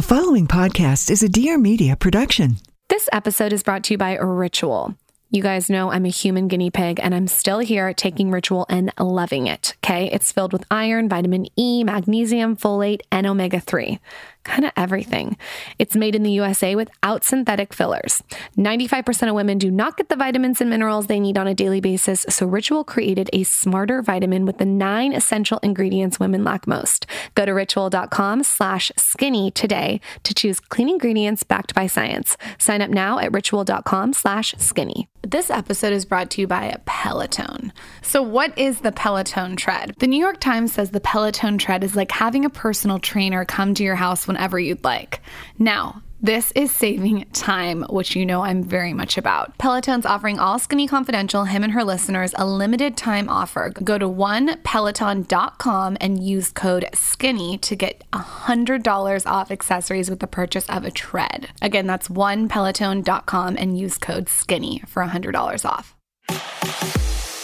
The following podcast is a Dear Media production. This episode is brought to you by Ritual. You guys know I'm a human guinea pig and I'm still here taking Ritual and loving it. Okay. It's filled with iron, vitamin E, magnesium, folate, and omega 3 kind of everything. It's made in the USA without synthetic fillers. 95% of women do not get the vitamins and minerals they need on a daily basis, so Ritual created a smarter vitamin with the nine essential ingredients women lack most. Go to ritual.com slash skinny today to choose clean ingredients backed by science. Sign up now at ritual.com slash skinny. This episode is brought to you by Peloton. So what is the Peloton tread? The New York Times says the Peloton tread is like having a personal trainer come to your house whenever you'd like. Now, this is saving time, which you know I'm very much about. Peloton's offering all Skinny Confidential, him and her listeners, a limited time offer. Go to onepeloton.com and use code SKINNY to get $100 off accessories with the purchase of a tread. Again, that's onepeloton.com and use code SKINNY for $100 off.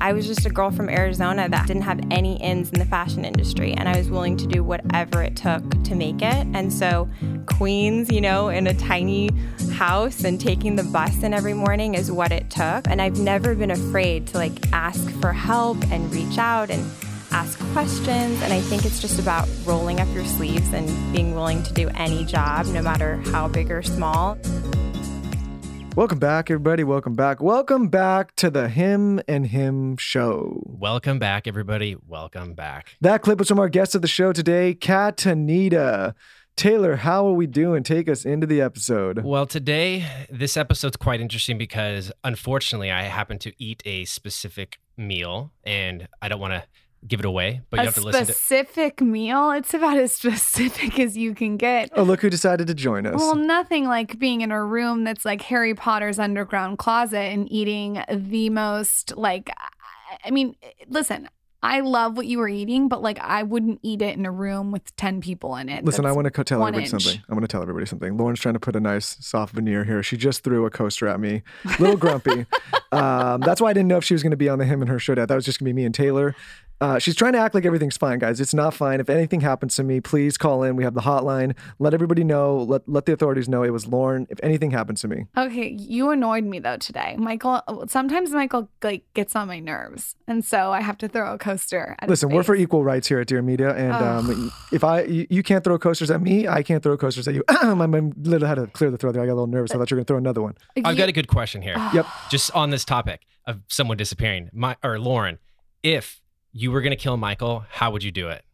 I was just a girl from Arizona that didn't have any ins in the fashion industry, and I was willing to do whatever it took to make it. And so, Queens, you know, in a tiny house and taking the bus in every morning is what it took. And I've never been afraid to like ask for help and reach out and ask questions. And I think it's just about rolling up your sleeves and being willing to do any job, no matter how big or small. Welcome back, everybody. Welcome back. Welcome back to the Him and Him show. Welcome back, everybody. Welcome back. That clip was from our guest of the show today, Kat Tanita. Taylor, how are we doing? Take us into the episode. Well, today, this episode's quite interesting because unfortunately, I happen to eat a specific meal and I don't want to give it away, but you have to listen to specific meal. It's about as specific as you can get. Oh, look who decided to join us. Well, nothing like being in a room that's like Harry Potter's underground closet and eating the most like I- I mean, listen, I love what you were eating, but like I wouldn't eat it in a room with 10 people in it. Listen, I want to co- tell everybody inch. something. I want to tell everybody something. Lauryn's trying to put a nice soft veneer here. She just threw a coaster at me, a little grumpy. um, that's why I didn't know if she was going to be on the Him and Her show. That was just going to be me and Taylor. Uh, she's trying to act like everything's fine, guys. It's not fine. If anything happens to me, please call in. We have the hotline. Let everybody know. Let let the authorities know it was Lauryn. If anything happens to me, Okay, you annoyed me though today. Michael sometimes Michael like gets on my nerves, and so I have to throw a coaster at his listen, we're for equal rights here at Dear Media, and um, if I you, you can't throw coasters at me, I can't throw coasters at you. I'm literally had to clear the throat there. I got a little nervous. I thought you were going to throw another one. I've got a good question here. Yep. Just on this topic of someone disappearing. My or Lauryn, if you were going to kill Michael, how would you do it?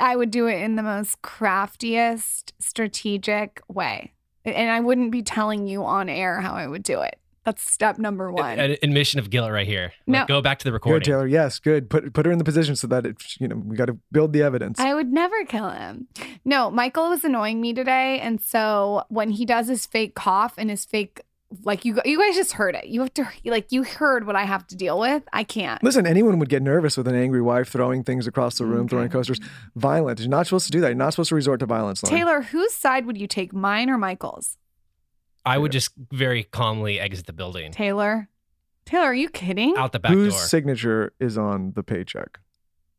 I would do it in the most craftiest, strategic way. And I wouldn't be telling you on air how I would do it. That's step number one. An admission of guilt right here. No. Like, go back to the Good, recording. Taylor. Yes, good. Put put her in the position so that it, you know we got to build the evidence. I would never kill him. No, Michael was annoying me today. And so when he does his fake cough and his fake, like you, you guys just heard it. You have to, like, you heard what I have to deal with. I can't. Listen, anyone would get nervous with an angry wife throwing things across the room, Okay. throwing coasters. Violent. You're not supposed to do that. You're not supposed to resort to violence. Lauryn. Taylor, whose side would you take, mine or Michael's? I would just very calmly exit the building Taylor? Taylor, are you kidding? out the back whose door. signature is on the paycheck?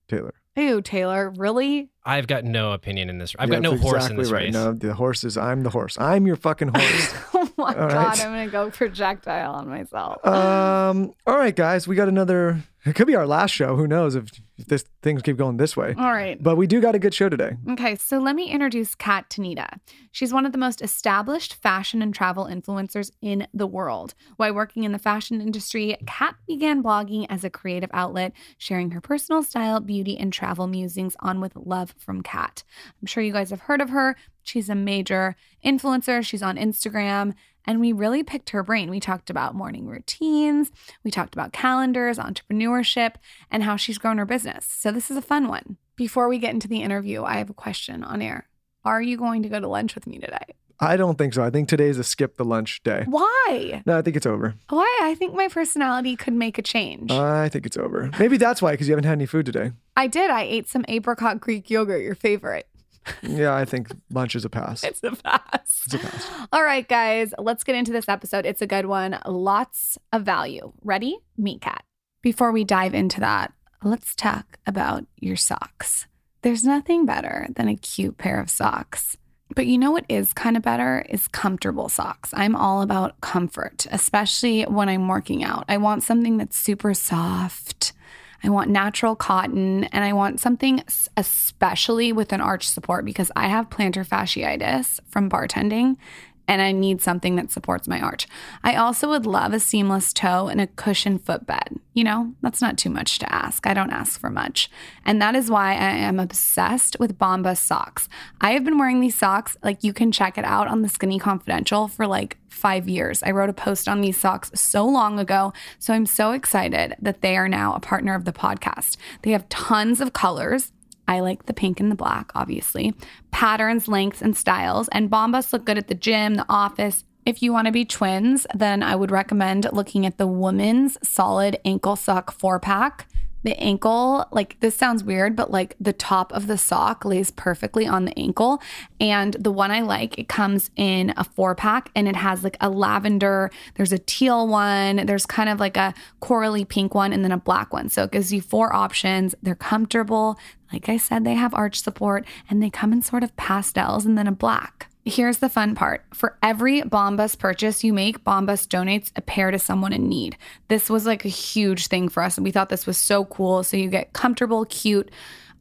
Taylor. Ew, Taylor, really? I've got no opinion in this. I've Yeah, got no that's horse exactly in this right. race. No, the horse is. I'm the horse. I'm your fucking horse. oh my All God, right. I'm going to go projectile on myself. um. All right, guys. We got another. It could be our last show. Who knows if, if this things keep going this way? All right. But we do got a good show today. Okay, so let me introduce Kat Tanita. She's one of the most established fashion and travel influencers in the world. While working in the fashion industry, Kat began blogging as a creative outlet, sharing her personal style, beauty, and travel musings on with Love from Kat. I'm sure you guys have heard of her. She's a major influencer. She's on Instagram. And we really picked her brain. We talked about morning routines, we talked about calendars, entrepreneurship, and how she's grown her business. So this is a fun one. Before we get into the interview, I have a question on air. Are you going to go to lunch with me today? I don't think so. I think today's a skip the lunch day. Why? No, I think it's over. Why? I think my personality could make a change. I think it's over. Maybe that's why, because you haven't had any food today. I did. I ate some apricot Greek yogurt, your favorite. Yeah, I think lunch is a pass. It's a pass. It's a pass. All right, guys, let's get into this episode. It's a good one. Lots of value. Ready? Meet Kat. Before we dive into that, let's talk about your socks. There's nothing better than a cute pair of socks. But you know what is kind of better is comfortable socks. I'm all about comfort, especially when I'm working out. I want something that's super soft. I want natural cotton and I want something especially with an arch support because I have plantar fasciitis from bartending and I need something that supports my arch. I also would love a seamless toe and a cushioned footbed. You know, that's not too much to ask. I don't ask for much. And that is why I am obsessed with Bomba socks. I have been wearing these socks, like you can check it out on the Skinny Confidential for like five years. I wrote a post on these socks so long ago. So I'm so excited that they are now a partner of the podcast. They have tons of colors. I like the pink and the black, obviously. Patterns, lengths, and styles. And Bombas look good at the gym, the office. If you want to be twins, then I would recommend looking at the woman's solid ankle sock four pack. The ankle, like this sounds weird, but like the top of the sock lays perfectly on the ankle. And the one I like, it comes in a four pack and it has like a lavender, there's a teal one, there's kind of like a corally pink one, and then a black one. So it gives you four options. They're comfortable. Like I said, they have arch support and they come in sort of pastels and then a black. Here's the fun part. For every Bombas purchase you make, Bombas donates a pair to someone in need. This was like a huge thing for us, and we thought this was so cool. So you get comfortable, cute,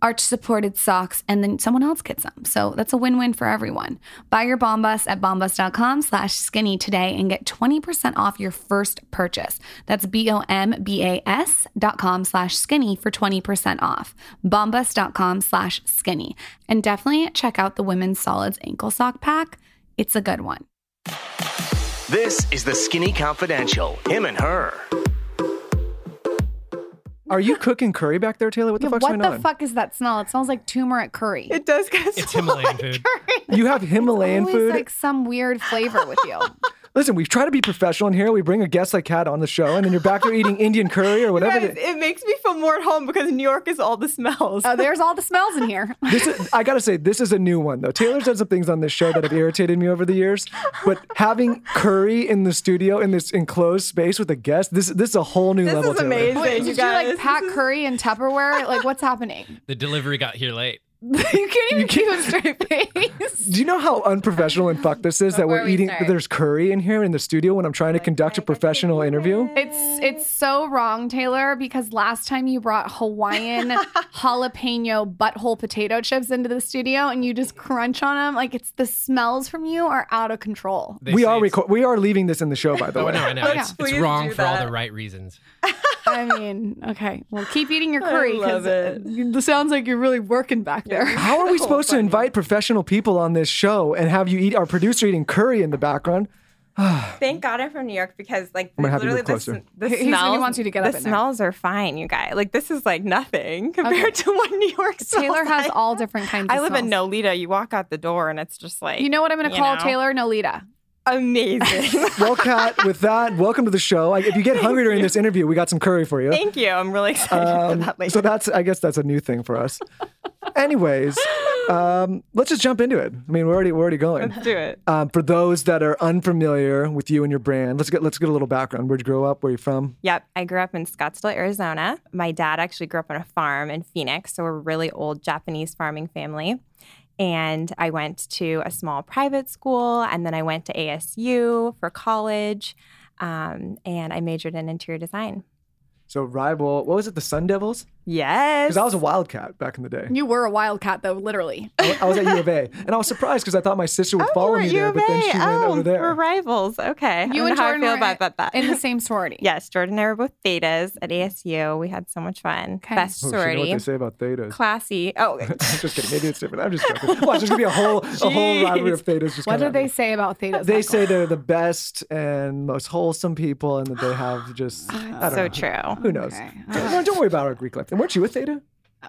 arch supported socks, and then someone else gets them. So that's a win win for everyone. Buy your Bombas at bombas.com slash skinny today and get 20% off your first purchase. That's B O M B A S dot com slash skinny for 20% off. Bombas.com slash skinny. And definitely check out the women's solids ankle sock pack. It's a good one. This is the Skinny Confidential. Him and her. Are you cooking curry back there, Taylor? What the fuck's what going the on? fuck is that smell? It smells like turmeric curry. It does get It's Himalayan food. Curry. You have Himalayan food. Always food. like some weird flavor with you. Listen, we try to be professional in here. We bring a guest like Kat on the show, and then you're back there eating Indian curry or whatever. Guys, it- it makes me feel more at home because New York is all the smells. Oh, there's all the smells in here. This is, I gotta say, this is a new one though. Taylor's done some things on this show that have irritated me over the years, but having curry in the studio in this enclosed space with a guest, this this is a whole new This level. is amazing. Wait, you did you like guys. pack curry in Tupperware? Like, what's happening? The delivery got here late. you can't even keep a straight face. Do you know how unprofessional and fuck this is that we're we eating? starting? There's curry in here in the studio when I'm trying to conduct a professional interview. It's it's so wrong, Taylor, because last time you brought Hawaiian jalapeno butthole potato chips into the studio and you just crunch on them. Like it's the smells from you are out of control. They We say are it's- record- we are leaving this in the show, by the Oh way. no, I know. Yeah. It's, it's Please wrong do for all the right reasons. I mean, okay. Well, keep eating your curry love because it sounds like you're really working back there. How are we supposed to invite professional people on this show and have you eat our producer eating curry in the background? Thank God I'm from New York because like I'm gonna have you literally move the, closer. sm- the He- he's- he smells. wants you to get the up in there. smells are fine, you guys. Like this is like nothing compared to what New York smells Taylor has like. all different kinds of I of live in smells. Nolita. You walk out the door and it's just like You know what I'm going to call know? Taylor Nolita? Amazing. Well, Kat, with that, welcome to the show. Like, If you get hungry during this interview, we got some curry for you. Thank you. I'm really excited Um, for that later. so that's, I guess, that's a new thing for us. Anyways, um, let's just jump into it. I mean, we're already we're already going. Let's do it. Um, for those that are unfamiliar with you and your brand, let's get let's get a little background. Where'd you grow up? Where are you from? Yep. I grew up in Scottsdale, Arizona. My dad actually grew up on a farm in Phoenix. So we're a really old Japanese farming family. And I went to a small private school and then I went to ASU for college. Um, and I majored in interior design. So rival, what was it? The Sun Devils? Yes. Because I was a Wildcat back in the day. You were a wildcat, though, literally. I, I was at U of A, and I was surprised because I thought my sister would Oh, follow me there, but then she A. went oh, over there. We're rivals. Okay. You don't and know how I Jordan feel were about that. that. in the same sorority. yes, Jordan and I were both thetas at ASU. We had so much fun. Okay. Best Oh, shit, you know what sorority. they say about thetas? Classy. Oh, I'm just kidding. Maybe it's different. I'm just joking. Watch, there's gonna be a whole a whole rivalry of thetas. Just What do they me. say about thetas? They say they're the best and most wholesome people, and that they have just oh, I don't so know. true. Who knows? Okay. Don't, don't worry about our Greek life. And weren't you a theta?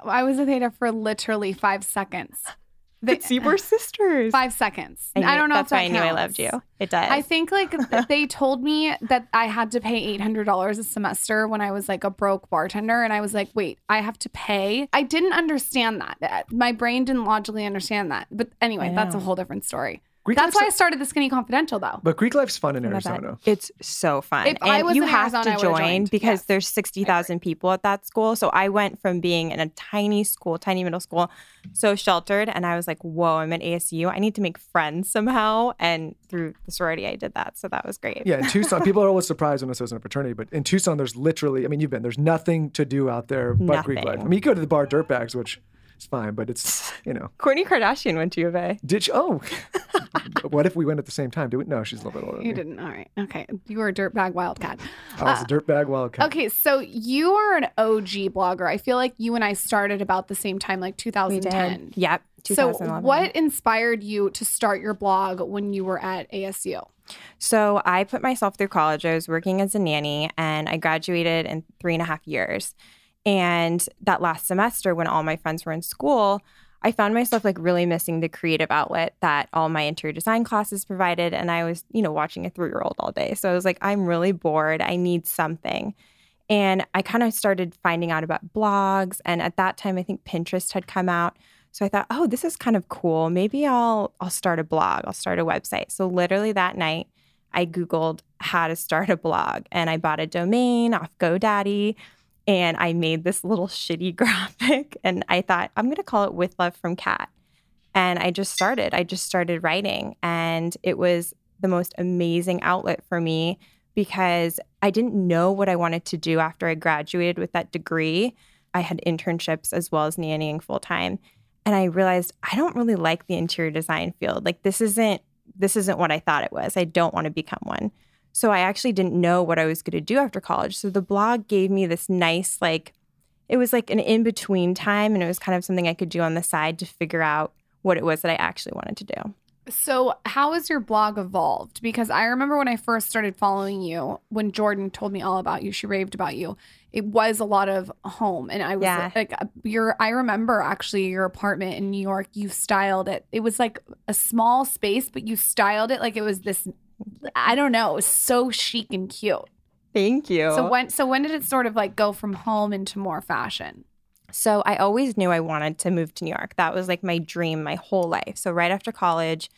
I was a theta for literally five seconds. But see, we're sisters. five seconds. I, I, don't know That's if that why I knew I loved you. It does. I think like they told me that I had to pay eight hundred dollars a semester when I was like a broke bartender, and I was like, "Wait, I have to pay?" I didn't understand that. Uh, My brain didn't logically understand that. But anyway, that's a whole different story. Greek That's why I started the Skinny Confidential, though. But Greek life's fun in Not bad. Arizona. It's so fun. If I and was you in have Arizona, I to would've join joined. because Yes. there's 60,000 people at that school. So I went from being in a tiny school, tiny middle school, so sheltered. And I was like, whoa, I'm at ASU. I need to make friends somehow. And through the sorority, I did that. So that was great. Yeah, in Tucson, people are always surprised when it says in a fraternity, but in Tucson, there's literally, I mean, you've been, there's nothing to do out there but Greek life. I Nothing. mean, you go to the bar Dirtbags, which is fine, but it's, you know, Kourtney Kardashian went to U of A. did you, oh, what if we went at the same time? Do we? No, she's a little bit older. You than didn't. All right. Okay. You were a dirtbag wildcat. I was a uh, Dirtbag Wildcat. Okay, so you are an OG blogger. I feel like you and I started about the same time, like We 2010. did. Yep. So, what inspired you to start your blog when you were at ASU? So I put myself through college. I was working as a nanny and I graduated in three and a half years. And that last semester, when all my friends were in school, I found myself like really missing the creative outlet that all my interior design classes provided. And I was, you know, watching a three year old all day. So I was like, I'm really bored. I need something. And I kind of started finding out about blogs. And at that time, I think Pinterest had come out. So I thought, oh, this is kind of cool. Maybe I'll I'll start a blog. I'll start a website. So literally that night, I Googled how to start a blog and I bought a domain off GoDaddy and I made this little shitty graphic and I thought, I'm going to call it With Love from Kat. And I just started. I just started writing and it was the most amazing outlet for me because I didn't know what I wanted to do after I graduated with that degree. I had internships as well as nannying full time. And I realized I don't really like the interior design field. Like this isn't this isn't what I thought it was. I don't want to become one. So I actually didn't know what I was going to do after college. So the blog gave me this nice like it was like an in-between time and it was kind of something I could do on the side to figure out what it was that I actually wanted to do. So, how has your blog evolved? Because I remember when I first started following you, when Jordan told me all about you, she raved about you. It was a lot of home, and I was Yeah. like, uh, your. I remember actually your apartment in New York. You styled it. It was like a small space, but you styled it like it was this. I don't know. It was so chic and cute. Thank you. So when so when did it sort of like go from home into more fashion? So I always knew I wanted to move to New York. That was like my dream my whole life. So right after college,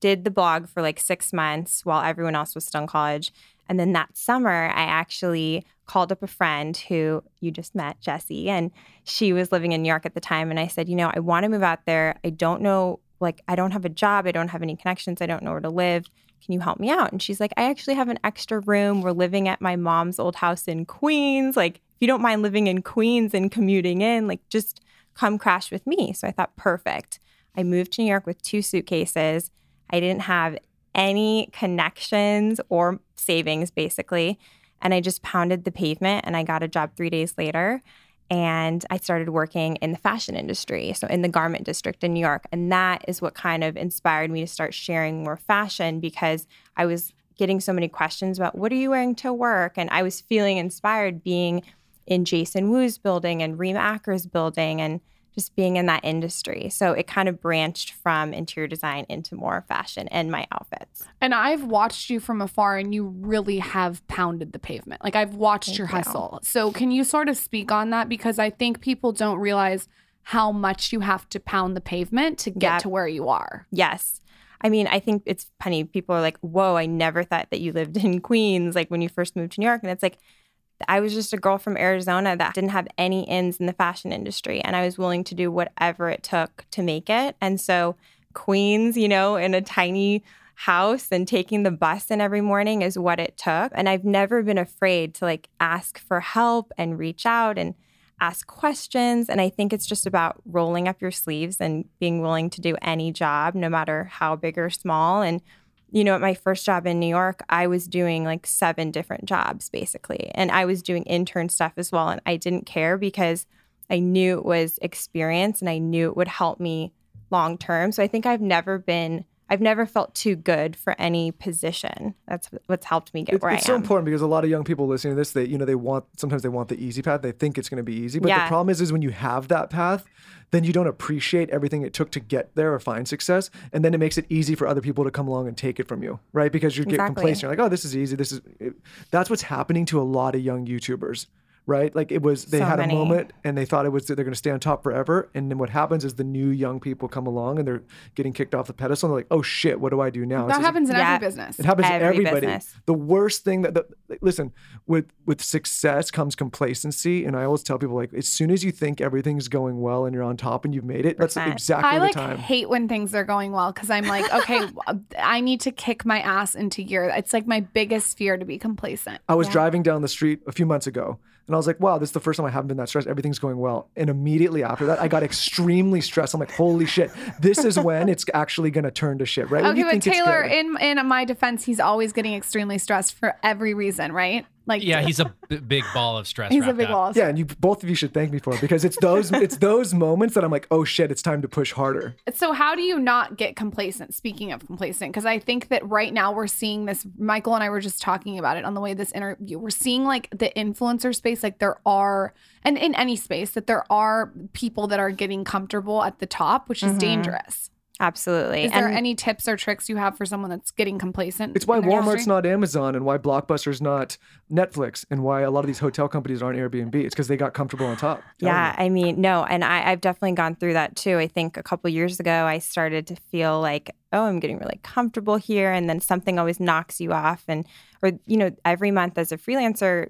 did the blog for like 6 months while everyone else was still in college. And then that summer, I actually called up a friend who you just met, Jessie, and she was living in New York at the time and I said, "You know, I want to move out there. I don't know like I don't have a job, I don't have any connections, I don't know where to live. Can you help me out?" And she's like, "I actually have an extra room. We're living at my mom's old house in Queens. Like if you don't mind living in Queens and commuting in, like just come crash with me. So I thought, perfect. I moved to New York with two suitcases. I didn't have any connections or savings, basically. And I just pounded the pavement and I got a job three days later. And I started working in the fashion industry, so in the garment district in New York. And that is what kind of inspired me to start sharing more fashion because I was getting so many questions about what are you wearing to work? And I was feeling inspired being in Jason Wu's building and Reem Acra's building and just being in that industry. So it kind of branched from interior design into more fashion and my outfits. And I've watched you from afar and you really have pounded the pavement. Like I've watched Thank your you. hustle. So can you sort of speak on that because I think people don't realize how much you have to pound the pavement to get Yep. to where you are. Yes. I mean, I think it's funny. People are like, whoa, I never thought that you lived in Queens, like when you first moved to New York. And it's like, I was just a girl from Arizona that didn't have any ins in the fashion industry. And I was willing to do whatever it took to make it. And so, Queens, you know, in a tiny house and taking the bus in every morning is what it took. And I've never been afraid to like ask for help and reach out and ask questions. And I think it's just about rolling up your sleeves and being willing to do any job, no matter how big or small. And, you know, at my first job in New York, I was doing like seven different jobs basically. And I was doing intern stuff as well. And I didn't care because I knew it was experience and I knew it would help me long term. So I think I've never been, I've never felt too good for any position. That's what's helped me get It's, where it's I so important because a lot of young people listening to this, they you know they want sometimes they want the easy path. They think it's going to be easy, but the problem is is when you have that path, then you don't appreciate everything it took to get there or find success, and then it makes it easy for other people to come along and take it from you, right? Because you get Exactly. complacent. You're like, oh, this is easy. This is. It. That's what's happening to a lot of young YouTubers. Right, like it was. They So had many. a moment and they thought it was they're going to stay on top forever. And then what happens is the new young people come along and they're getting kicked off the pedestal. And they're like, "Oh shit, what do I do now?" That just- happens in Yeah. every business. it happens to Every everybody. business. The worst thing that, the, listen, with with success comes complacency, and I always tell people like, as soon as you think everything's going well and you're on top and you've made it, that's exactly I the like time. I hate when things are going well because I'm like, okay, I need to kick my ass into gear. It's like my biggest fear to be complacent. I was driving down the street a few months ago, and I was like, "Wow, this is the first time I haven't been that stressed. Everything's going well." And immediately after that, I got extremely stressed. I'm like, "Holy shit! This is when it's actually going to turn to shit, right?" Okay, you but Taylor, in in my defense, he's always getting extremely stressed for every reason, right? Like, Yeah, he's a b- big ball of stress. he's a big up. loss. yeah, and you both of you should thank me for it because it's those it's those moments that I'm like, "Oh shit, it's time to push harder." So how do you not get complacent? Speaking of complacent, because I think that right now we're seeing this. Michael and I were just talking about it on the way this interview. We're seeing like the influencer space, like there are, and in any space, that there are people that are getting comfortable at the top, which is mm-hmm. dangerous. Absolutely. Is there any tips or tricks you have for someone that's getting complacent? It's why Walmart's industry? not Amazon and why Blockbuster's not Netflix and why a lot of these hotel companies aren't Airbnb. It's because they got comfortable on top. Telling Yeah, I mean, no, and I, I've definitely gone through that too. I think a couple years ago, I started to feel like, oh, I'm getting really comfortable here, and then something always knocks you off, and or you know, every month as a freelancer,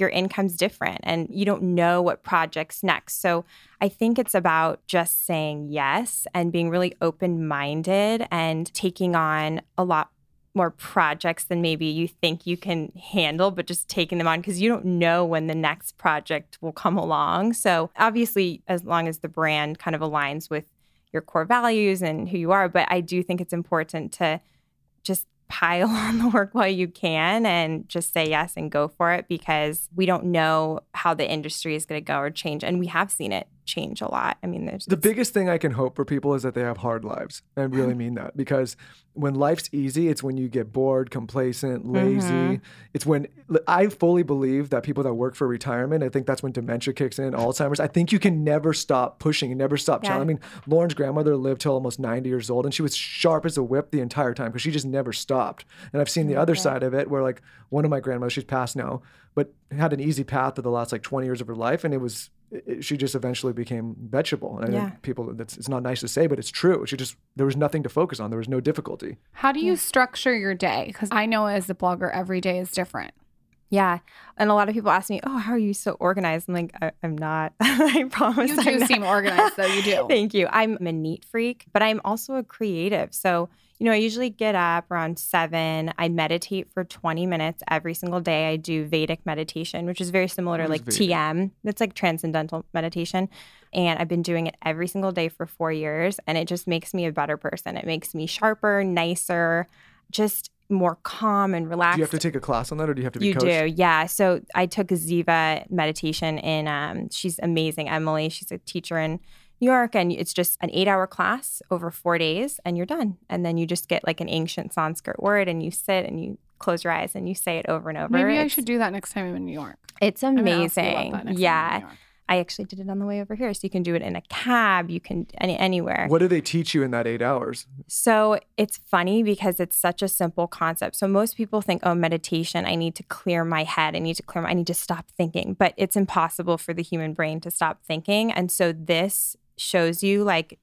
your income's different, and you don't know what projects next. So I think it's about just saying yes and being really open minded and taking on a lot more projects than maybe you think you can handle, but just taking them on because you don't know when the next project will come along. So, obviously, as long as the brand kind of aligns with your core values and who you are, but I do think it's important to just pile on the work while you can and just say yes and go for it because we don't know how the industry is going to go or change. And we have seen it change a lot. I mean, there's The biggest thing I can hope for people is that they have hard lives. I really mean that because when life's easy, it's when you get bored, complacent, lazy. Mm-hmm. It's when I fully believe that people that work for retirement, I think that's when dementia kicks in, Alzheimer's. I think you can never stop pushing and never stop Yeah. challenging. I mean, Lauryn's grandmother lived till almost 90 years old and she was sharp as a whip the entire time because she just never stopped. And I've seen the other side of it where like one of my grandmothers, she's passed now, but had an easy path to the last like 20 years of her life. And it was, it, she just eventually became vegetable. And I Yeah. think people, that's, it's not nice to say, but it's true. She just, there was nothing to focus on. There was no difficulty. How do you structure your day? Because I know as a blogger, every day is different. Yeah. And a lot of people ask me, oh, how are you so organized? I'm like, I- I'm not. I promise. You I'm do not. seem organized, though. You do. Thank you. I'm a neat freak, but I'm also a creative. So, you know, I usually get up around seven. I meditate for 20 minutes every single day. I do Vedic meditation, which is very similar to like Vedic? TM. It's like transcendental meditation. And I've been doing it every single day for four years. And it just makes me a better person. It makes me sharper, nicer, just more calm and relaxed. Do you have to take a class on that or do you have to be You coached? do, yeah. So I took Ziva meditation in. Um, she's amazing, Emily. She's a teacher in York, and it's just an eight-hour class over four days, and you're done. And then you just get like an ancient Sanskrit word, and you sit and you close your eyes and you say it over and over. Maybe I should do that next time I'm in New York. It's I mean, I'll see about amazing. that next time I'm in yeah, I actually did it on the way over here, so you can do it in a cab. You can any anywhere. What do they teach you in that eight hours? So it's funny because it's such a simple concept. So most people think, oh, meditation, I need to clear my head. I need to clear my, I need to stop thinking. But it's impossible for the human brain to stop thinking. And so this shows you like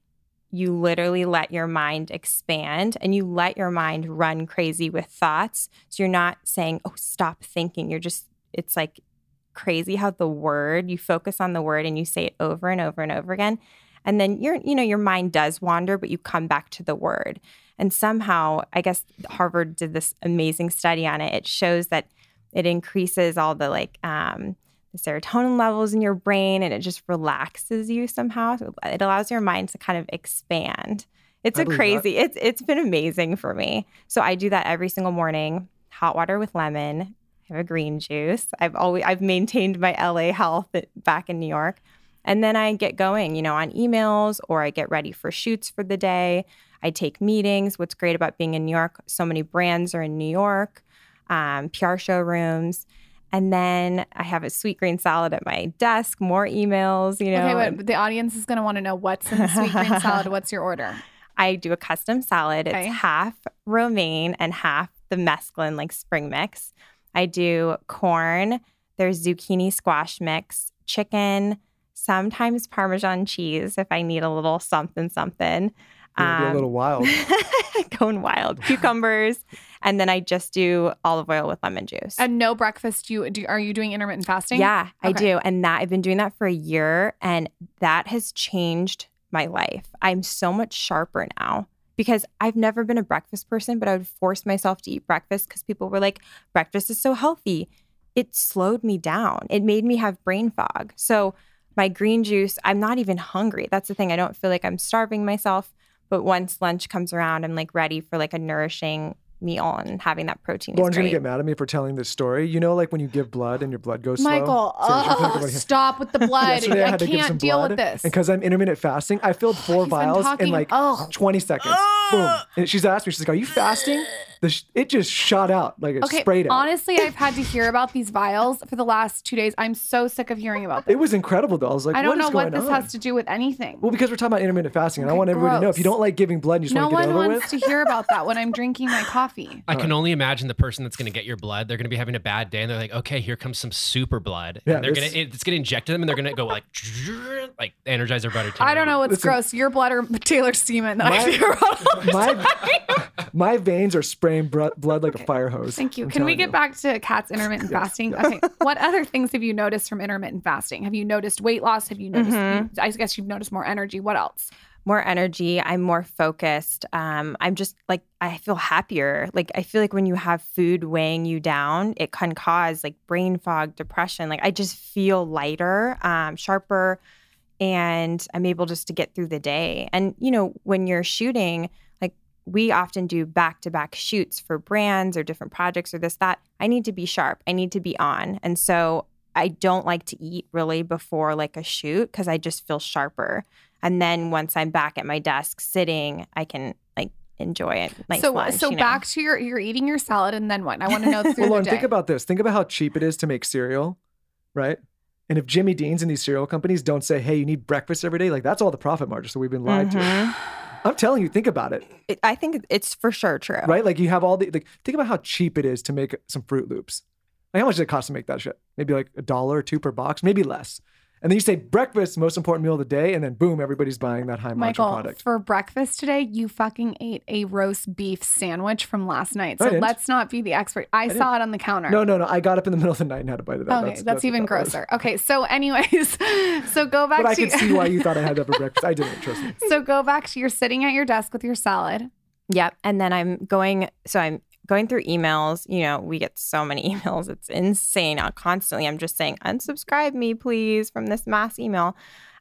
you literally let your mind expand and you let your mind run crazy with thoughts. So you're not saying, oh, stop thinking. You're just, it's like crazy how the word, you focus on the word and you say it over and over and over again. And then your, you know, your mind does wander, but you come back to the word. And somehow, I guess Harvard did this amazing study on it. It shows that it increases all the like um, the serotonin levels in your brain, and it just relaxes you somehow. So It allows your mind to kind of expand. It's I a crazy. It's it's been amazing for me. So I do that every single morning. Hot water with lemon. I have a green juice. I've always I've maintained my LA health back in New York. And then I get going, you know, on emails or I get ready for shoots for the day. I take meetings. What's great about being in New York, so many brands are in New York, um, PR showrooms. And then I have a Sweetgreen salad at my desk, more emails, you know. Okay, but the audience is going to want to know what's in the Sweetgreen salad. What's your order? I do a custom salad. It's half romaine and half the mesclun, like spring mix. I do corn, there's zucchini squash mix, chicken, sometimes Parmesan cheese if I need a little something something. You're be a Um, little wild. going wild. Cucumbers. and then I just do olive oil with lemon juice. And no breakfast. You do? Are you doing intermittent fasting? Yeah, I do. And that I've been doing that for a year and that has changed my life. I'm so much sharper now because I've never been a breakfast person, but I would force myself to eat breakfast because people were like, breakfast is so healthy. It slowed me down. It made me have brain fog. So my green juice, I'm not even hungry. That's the thing. I don't feel like I'm starving myself. But once lunch comes around, I'm like ready for like a nourishing meal and having that protein. Lauryn's is gonna get mad at me for telling this story. You know, like when you give blood and your blood goes Michael, slow. Seriously, I oh, everybody- stop with the blood. I I had to give some can't deal blood, with this. And because I'm intermittent fasting, I filled four He's been vials in like Ugh. 20 seconds. Boom. And she's asked me, she's like, "Are you fasting?" The sh- it just shot out like it Okay, sprayed out. honestly, I've had to hear about these vials for the last two days. I'm so sick of hearing about them. it was incredible though. I was like, I don't "What is know what going this on?" has to do with anything. Well, because we're talking about intermittent fasting, and I Okay, want everybody to know if you don't like giving blood, and you just no want to get one it over wants to hear about that when I'm drinking my coffee. I can only imagine the person that's going to get your blood. They're going to be having a bad day, and they're like, "Okay, here comes some super blood." Yeah, and they're this- gonna it's gonna inject them, and they're gonna go like like Energizer butter. I don't know what's Listen. gross, your blood or Taylor semen that My- hear all the time. my my veins are spraying blood like a fire hose. Thank you. I'm Can we get you. back to Kat's intermittent fasting? Okay. What other things have you noticed from intermittent fasting? Have you noticed weight loss? Have you noticed? Mm-hmm. I guess you've noticed more energy. What else? More energy. I'm more focused. Um, I'm just like I feel happier. Like I feel like when you have food weighing you down, it can cause like brain fog, depression. Like I just feel lighter, um, sharper, and I'm able just to get through the day. And you know, when you're shooting, like we often do back to back shoots for brands or different projects or this that. I need to be sharp. I need to be on, and so. I don't like to eat really before like a shoot because I just feel sharper. And then once I'm back at my desk sitting, I can like enjoy it. Nice so lunch, so you know? back to your you're eating your salad and then what? I want to know through Well, the Lauryn, day. think about this. Think about how cheap it is to make cereal, right? And if Jimmy Dean's and these cereal companies don't say, "Hey, you need breakfast every day," like that's all the profit margin. So we've been lied Mm-hmm. to. I'm telling you, think about it, It- I think it's for sure true. right? Like you have all the like. Think about how cheap it is to make some Froot Loops. Like how much does it cost to make that shit? Maybe like a dollar or two per box, maybe less. And then you say breakfast, most important meal of the day, and then boom, everybody's buying that high margin Michael, product. for breakfast today, you fucking ate a roast beef sandwich from last night. So let's not be the expert. I, saw it on the counter. No, no, no. I got up in the middle of the night and had a bite of that. Okay, that's, even what that was. grosser. Okay, so anyways, so go back But I to can see why you thought I had that for breakfast. I didn't, trust me. so go back to you're sitting at your desk with your salad. Yep. And then I'm going, so I'm going through emails. You know, we get so many emails. It's insane. Uh, Constantly, I'm just saying, unsubscribe me, please, from this mass email.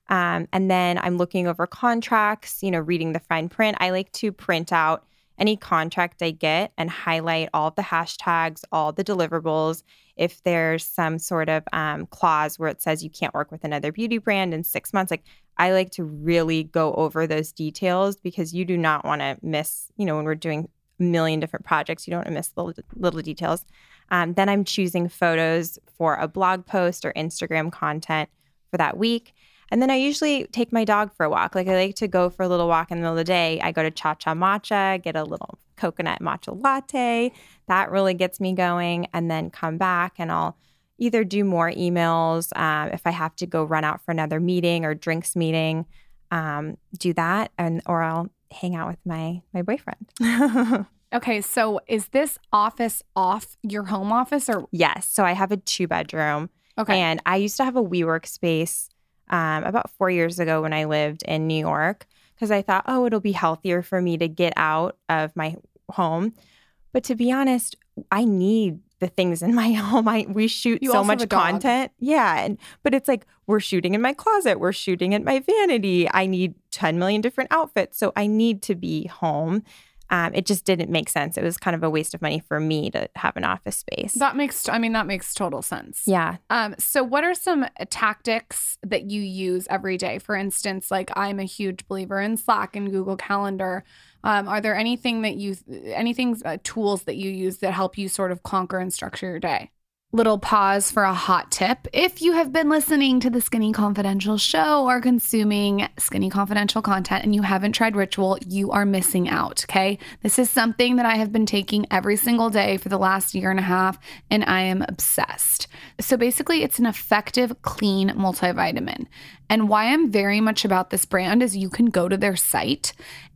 Um, and then I'm looking over contracts, you know, reading the fine print. I like to print out any contract I get and highlight all the hashtags, all the deliverables. If there's some sort of um, clause where it says you can't work with another beauty brand in six months, like I like to really go over those details because you do not want to miss, you know, when we're doing million different projects, you don't want to miss little, little details. Um, then I'm choosing photos for a blog post or Instagram content for that week. And then I usually take my dog for a walk. Like I like to go for a little walk in the middle of the day. I go to Cha Cha Matcha, get a little coconut matcha latte. That really gets me going. And then come back and I'll either do more emails um, if I have to go run out for another meeting or drinks meeting. Um, do that, and or I'll hang out with my my boyfriend. Okay, so is this office off your home office or yes, so I have a two bedroom. okay? And I used to have a WeWork space um, about four years ago when I lived in New York because I thought, oh, it'll be healthier for me to get out of my home. But to be honest, I need the things in my home. I we shoot You so much content. Yeah. And but it's like we're shooting in my closet, we're shooting at my vanity. I need 10 million different outfits. So I need to be home. um, it just didn't make sense. It was kind of a waste of money for me to have an office space. That makes, I mean, that makes total sense. yeah. Um, so what are some tactics that you use every day? For instance, like I'm a huge believer in Slack and Google Calendar. Um, are there anything that you, anything, uh, tools that you use that help you sort of conquer and structure your day? Little pause for a hot tip. If you have been listening to the Skinny Confidential show or consuming Skinny Confidential content and you haven't tried Ritual, you are missing out. Okay. This is something that I have been taking every single day for the last year and a half, and I am obsessed. So basically, it's an effective, clean multivitamin. And why I'm very much about this brand is you can go to their site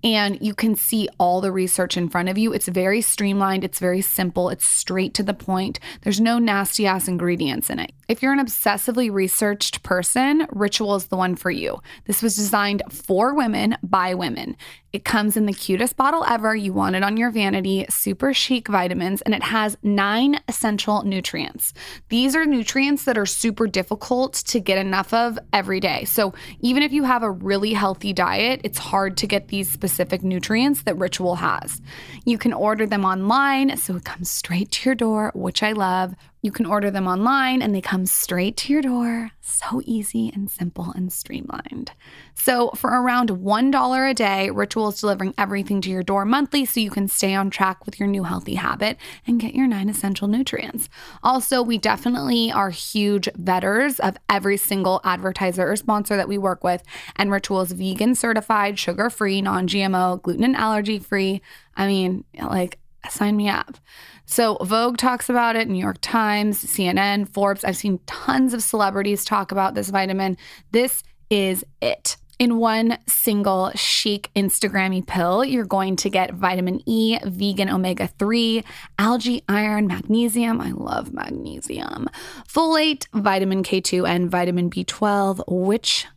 and you can see all the research in front of you. It's very streamlined, it's very simple, it's straight to the point. There's no nasty ass ingredients in it. If you're an obsessively researched person, Ritual is the one for you. This was designed for women by women. It comes in the cutest bottle ever. You want it on your vanity, super chic vitamins, and it has nine essential nutrients. These are nutrients that are super difficult to get enough of every day. So, even if you have a really healthy diet, it's hard to get these specific nutrients that Ritual has. You can order them online, so it comes straight to your door, which I love. You can order them online and they come straight to your door. So easy and simple and streamlined. So, for around $1 a day, Ritual is delivering everything to your door monthly so you can stay on track with your new healthy habit and get your nine essential nutrients. Also, we definitely are huge vetters of every single advertiser or sponsor that we work with, and Ritual is vegan certified, sugar free, non GMO, gluten and allergy free. I mean, like, sign me up. So Vogue talks about it, New York Times, CNN, Forbes. I've seen tons of celebrities talk about this vitamin. This is it. In one single chic Instagrammy pill, you're going to get vitamin E, vegan omega 3, algae, iron, magnesium. I love magnesium, folate, vitamin K2, and vitamin B12, which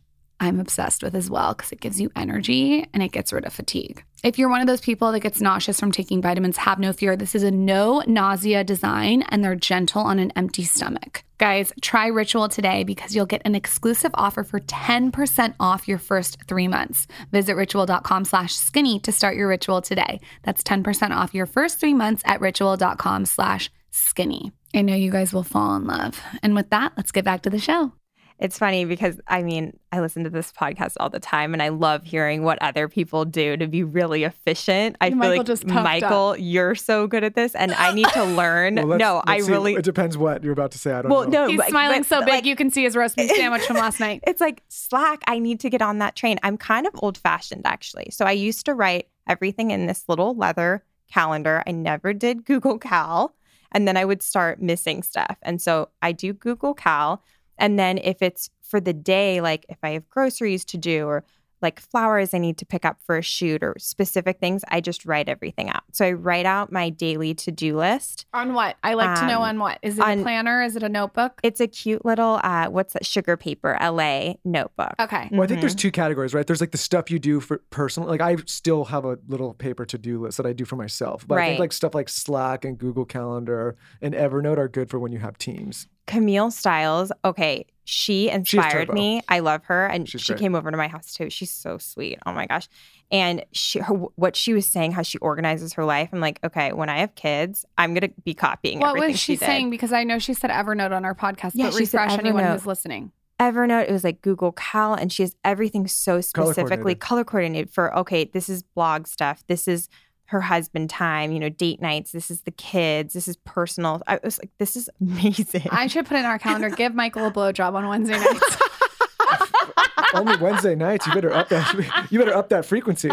I'm obsessed with as well because it gives you energy and it gets rid of fatigue. If you're one of those people that gets nauseous from taking vitamins, have no fear. This is a no nausea design and they're gentle on an empty stomach. Guys, try Ritual today because you'll get an exclusive offer for 10% off your first three months. Visit ritual.com slash skinny to start your ritual today. That's 10% off your first three months at ritual.com slash skinny. I know you guys will fall in love. And with that, let's get back to the show. It's funny because I mean, I listen to this podcast all the time and I love hearing what other people do to be really efficient. I Michael feel like just puffed Michael, you're so good at this and I need to learn. Well, let's- no, I let's see. really It depends what you're about to say. I don't Well, know. no, He's but- smiling but, so big like- you can see his roast beef sandwich from last night. It's like Slack. I need to get on that train. I'm kind of old fashioned actually. So I used to write everything in this little leather calendar. I never did Google Cal. And then I would start missing stuff. And so I do Google Cal. And then if it's for the day, like if I have groceries to do or like flowers I need to pick up for a shoot or specific things, I just write everything out. So I write out my daily to do list. On what? I like to know Um, on what. Is it a planner? Is it a notebook? It's a cute little, uh, what's that, Sugar Paper LA notebook. Okay. Well, I think there's two categories, right? There's like the stuff you do for personal. Like I still have a little paper to do list that I do for myself. But I think like stuff like Slack and Google Calendar and Evernote are good for when you have teams. Camille Styles, okay, she inspired me. I love her, and She's she great. came over to my house too. She's so sweet. Oh my gosh! And she, her, what she was saying, how she organizes her life. I'm like, okay, when I have kids, I'm gonna be copying What everything was she did. saying? Because I know she said Evernote on our podcast, Yeah, but she said refresh anyone who's listening. Evernote, it was like Google Cal, and she has everything so specifically coordinated. color coordinated for. Okay, this is blog stuff. This is her husband time. You know, date nights. This is the kids. This is personal. I was like, this is amazing. I should put in our calendar, give Michael a blowjob on Wednesday nights. Only Wednesday nights. You better up that. You better up that frequency.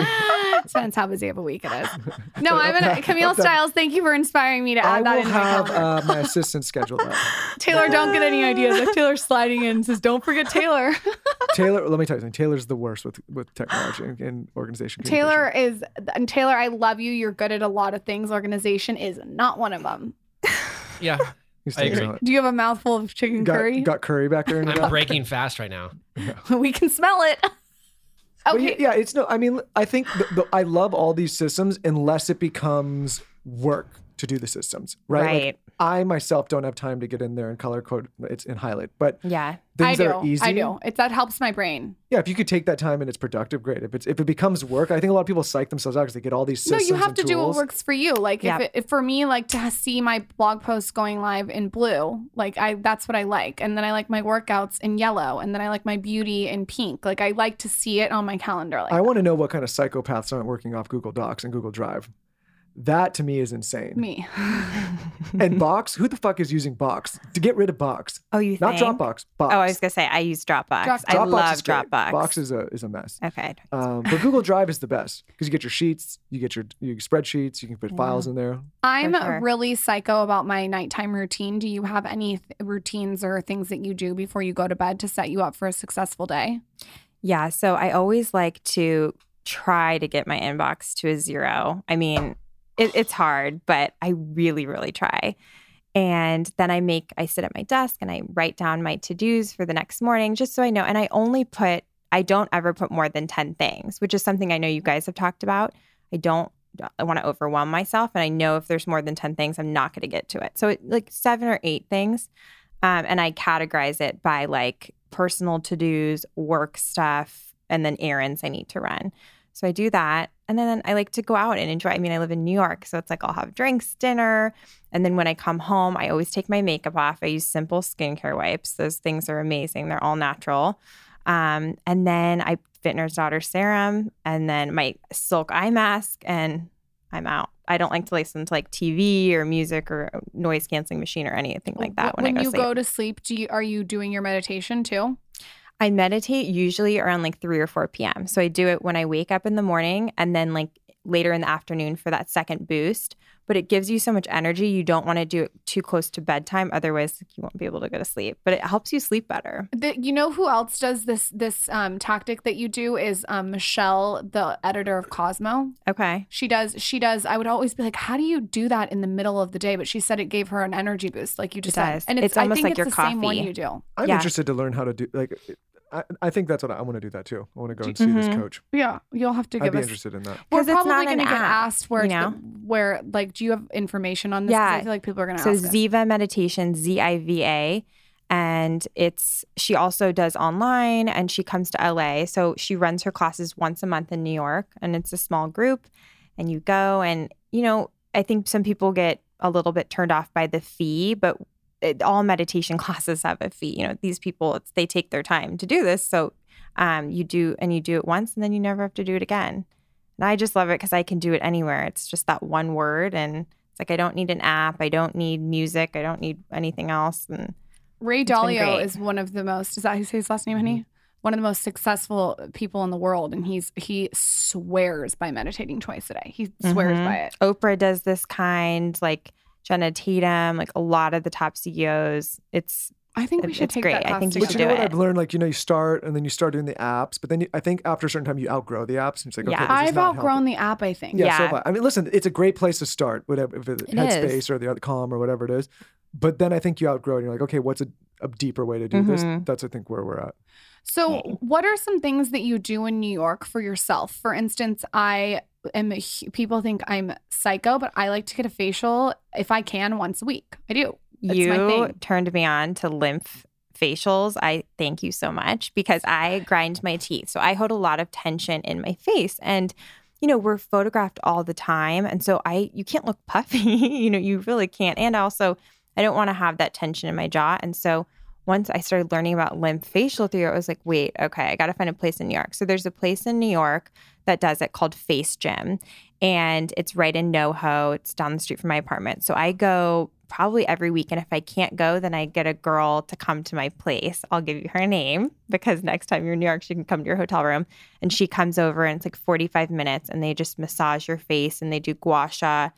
Depends how busy of a week it is. No, I'm gonna Camille up Styles. Thank you for inspiring me to I add that will into my have calendar. uh, my assistant schedule that. Taylor, don't get any ideas. If Taylor's sliding in and says, "Don't forget Taylor." Taylor, let me tell you something. Taylor's the worst with with technology and, and organization. Taylor is and Taylor. I love you. You're good at a lot of things. Organization is not one of them. Yeah, I agree. Do you have a mouthful of chicken Got, curry? got curry back there. I'm breaking fast right now. we can smell it. But yeah, it's no. I mean, I think the, the, I love all these systems unless it becomes work. To do the systems, right? Like, I myself don't have time to get in there and color code it's in highlight, but Yeah. things I do. are easy. I do. It that helps my brain. Yeah, if you could take that time and it's productive, great. If it's if it becomes work, I think a lot of people psych themselves out because they get all these systems. no, you have to do what works for you. Like Yeah. if, it, if for me, like to see my blog posts going live in blue, like I that's what I like, and then I like my workouts in yellow, and then I like my beauty in pink. Like I like to see it on my calendar. Like I want to know what kind of psychopaths aren't working off Google Docs and Google Drive. That to me is insane. me. And Box, who the fuck is using Box to get rid of Box? Oh, you Not think? Dropbox. Box. Oh, I was gonna say I use Dropbox. Drop- I Dropbox love is great. Dropbox. Box is a is a mess. okay. Um, but Google Drive is the best because you get your sheets, you get your, your spreadsheets, you can put files in there. I'm sure. really psycho about my nighttime routine. Do you have any th- routines or things that you do before you go to bed to set you up for a successful day? Yeah. So I always like to try to get my inbox to a zero. I mean, it, it's hard, but I really, really try. And then I make, I sit at my desk and I write down my to dos for the next morning just so I know. And I only put, I don't ever put more than 10 things, which is something I know you guys have talked about. I don't, I want to overwhelm myself. And I know if there's more than 10 things, I'm not going to get to it. So, it, like seven or eight things. Um, and I categorize it by like personal to dos, work stuff, and then errands I need to run. So I do that. And then I like to go out and enjoy. I mean, I live in New York. So it's like I'll have drinks, dinner. And then when I come home, I always take my makeup off. I use simple skincare wipes. Those things are amazing, they're all natural. Um, and then I Vintner's Daughter serum and then my silk eye mask, and I'm out. I don't like to listen to like TV or music or noise canceling machine or anything like that when, when I go you sleep. go to sleep, do you are you doing your meditation too? I meditate usually around like 3 or 4 p.m. So I do it when I wake up in the morning and then like later in the afternoon for that second boost. But it gives you so much energy. You don't want to do it too close to bedtime. Otherwise, you won't be able to go to sleep. But it helps you sleep better. The, you know who else does this this um, tactic that you do is um, Michelle, the editor of Cosmo. Okay. She does. She does. I would always be like, "How do you do that in the middle of the day?" But she said it gave her an energy boost, like you just said. does. And it's, It's almost I think like it's your the same one coffee. you do. I'm Yeah. interested to learn how to do like. I, I think that's what I, I want to do that too. I want to go and see this Mhm. coach. Yeah, you'll have to I'd give be us. interested in that. We're probably not going to get app, asked where, you know? where, like, do you have information on this? 'Cause I feel like people are going to So ask. us. Ziva Meditation, Z I V A, and it's she also does online and she comes to LA. So she runs her classes once a month in New York, and it's a small group, and you go and you know I think some people get a little bit turned off by the fee, but it, all meditation classes have a fee. You know these people it's, they take their time to do this, so um, you do and you do it once, and then you never have to do it again. And I just love it because I can do it anywhere. It's just that one word and. It's like I don't need an app. I don't need music. I don't need anything else. And Ray Dalio is one of the most. Is that how you say his last name, honey? One of the most successful people in the world, and he's he swears by meditating twice a day. He swears Mhm. by it. Oprah does this kind, like Jenna Tatum, like a lot of the top CEOs. It's I think we It- should it's take great. that I think you But should you know do what it. I've learned? Like you know, you start and then you start doing the apps, but then you, I think after a certain time you outgrow the apps. And it's like, Yeah. this is I've outgrown helping. the app. I think. Yeah, so Yeah. have I. I mean, listen, it's a great place to start, whatever, if it's It Headspace is. or the other Calm or whatever it is. But then I think you outgrow it and you're like, okay, what's a, a deeper way to do this? Mhm. That's, I think, where we're at. So, what are some things that you do in New York for yourself? For instance, I am. A, people think I'm psycho, but I like to get a facial if I can once a week. I do. That's my you thing. turned me on to lymph facials. I thank you so much because I grind my teeth. So I hold a lot of tension in my face. And you know, we're photographed all the time. And so I you can't look puffy. you know, you really can't. And also I don't want to have that tension in my jaw. And so once I started learning about lymph facial theory, I was like, wait, okay, I got to find a place in New York. So there's a place in New York that does it called Face Gym. And it's right in NoHo. It's down the street from my apartment. So I go probably every week. And if I can't go, then I get a girl to come to my place. I'll give you her name because next time you're in New York, she can come to your hotel room. And she comes over and it's like 45 minutes and they just massage your face and they do gua sha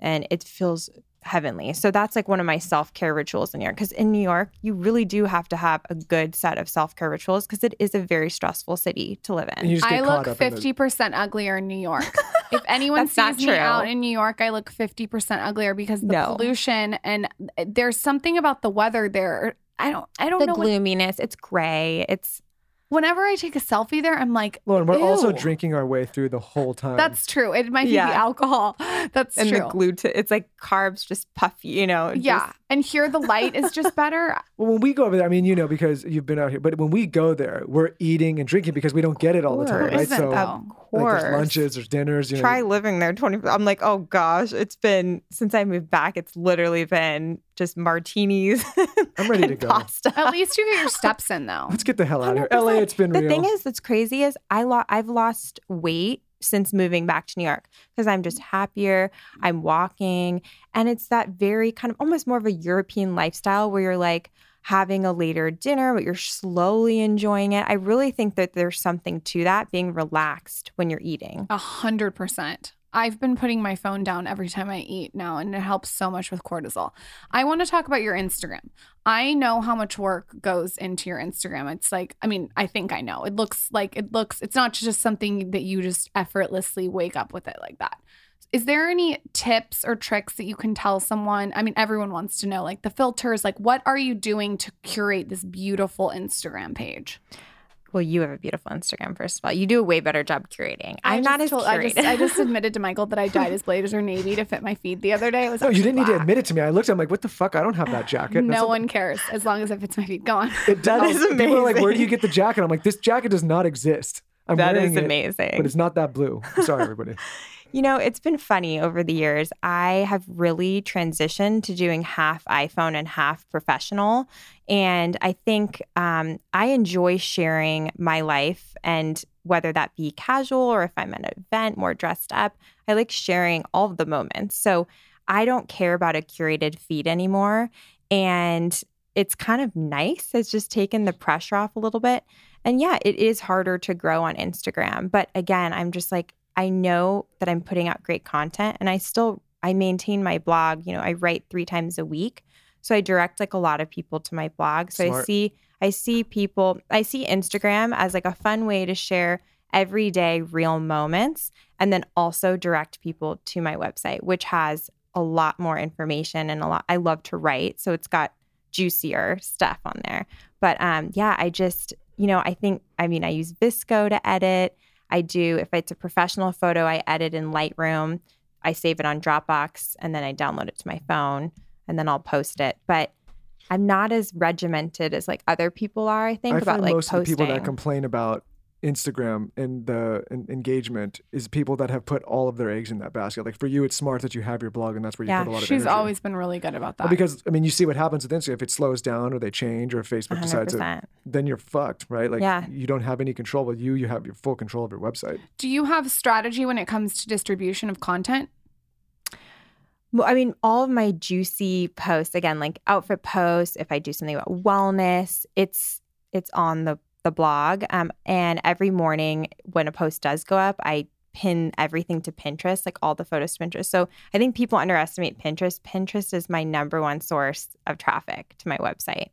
and it feels heavenly. So that's like one of my self care rituals in New York. Because in New York, you really do have to have a good set of self care rituals because it is a very stressful city to live in. I look up in the- fifty percent uglier in New York. if anyone That's sees me out in New York, I look fifty percent uglier because the No. pollution and eh, there's something about the weather there. I don't. I don't The know. what, gloominess, it's gray. It's whenever I take a selfie there, I'm like, Lauryn, we're also drinking our way through the whole time. That's true. It might be Yeah. the alcohol. That's and true. the gluten, it's like carbs just puffy, you know. yeah. Just- And here the light is just better. Well, when we go over there, I mean, you know, because you've been out here, but when we go there, we're eating and drinking because we don't get it all the time, right? Isn't So, it, of though? like, there's lunches, there's dinners. You know, Try living there 20. I'm like, oh gosh, it's been since I moved back, it's literally been just martinis. I'm ready to and go. Pasta. At least you get your steps in though. Let's get the hell out of here. LA, it's been the real. thing is, that's crazy is I lo- I've lost weight since moving back to New York because I'm just happier. I'm walking, and it's that very kind of almost more of a European lifestyle where you're like having a later dinner, but you're slowly enjoying it. I really think that there's something to that being relaxed when you're eating. A hundred percent. I've been putting my phone down every time I eat now, and it helps so much with cortisol. I want to talk about your Instagram. I know how much work goes into your Instagram. It's like, I mean, I think I know. It looks like it looks, it's not just something that you just effortlessly wake up with it like that. Is there any tips or tricks that you can tell someone? I mean, everyone wants to know, like the filters, like what are you doing to curate this beautiful Instagram page? Well, you have a beautiful Instagram, first of all. You do a way better job curating. I I'm not as just told- I just, I just admitted to Michael that I dyed his blazer navy to fit my feed the other day. It was no, you didn't need to admit it to me. I looked at him like, what the fuck? I don't have that jacket. No not- one cares as long as it fits my feet. Go on. It does. That is People are like, where do you get the jacket? I'm like, this jacket does not exist. I'm That wearing is it, amazing. but it's not that blue. I'm sorry, everybody. You know, it's been funny over the years. I have really transitioned to doing half iPhone and half professional. And I think um, I enjoy sharing my life and whether that be casual or if I'm at an event more dressed up, I like sharing all the moments. So I don't care about a curated feed anymore. And it's kind of nice. It's just taken the pressure off a little bit. And yeah, it is harder to grow on Instagram. But again, I'm just like, I know that I'm putting out great content and I still I maintain my blog, you know, I write 3 times a week. So I direct like a lot of people to my blog. So I see I see people I see Instagram as like a fun way to share everyday real moments and then also direct people to my website which has a lot more information and a lot I love to write. So it's got juicier stuff on there. But um yeah, I just, you know, I think I mean I use VSCO to edit. I do if it's a professional photo, I edit in Lightroom. I save it on Dropbox and then I download it to my phone and then I'll post it. But I'm not as regimented as like other people are, I think, I about like most posting. of the people that complain about Instagram and the en- engagement is people that have put all of their eggs in that basket. Like for you, it's smart that you have your blog and that's where you Yeah, put a lot of Yeah, She's energy. always been really good about that. Well, because I mean, you see what happens with Instagram. If it slows down or they change or Facebook decides to, 100%. then you're fucked, right? Like Yeah. you don't have any control. With you, you have your full control of your website. Do you have strategy when it comes to distribution of content? Well, I mean, all of my juicy posts, again, like outfit posts, if I do something about wellness, it's it's on the the blog. Um, and every morning when a post does go up, I pin everything to Pinterest, like all the photos to Pinterest. So I think people underestimate Pinterest. Pinterest is my number one source of traffic to my website.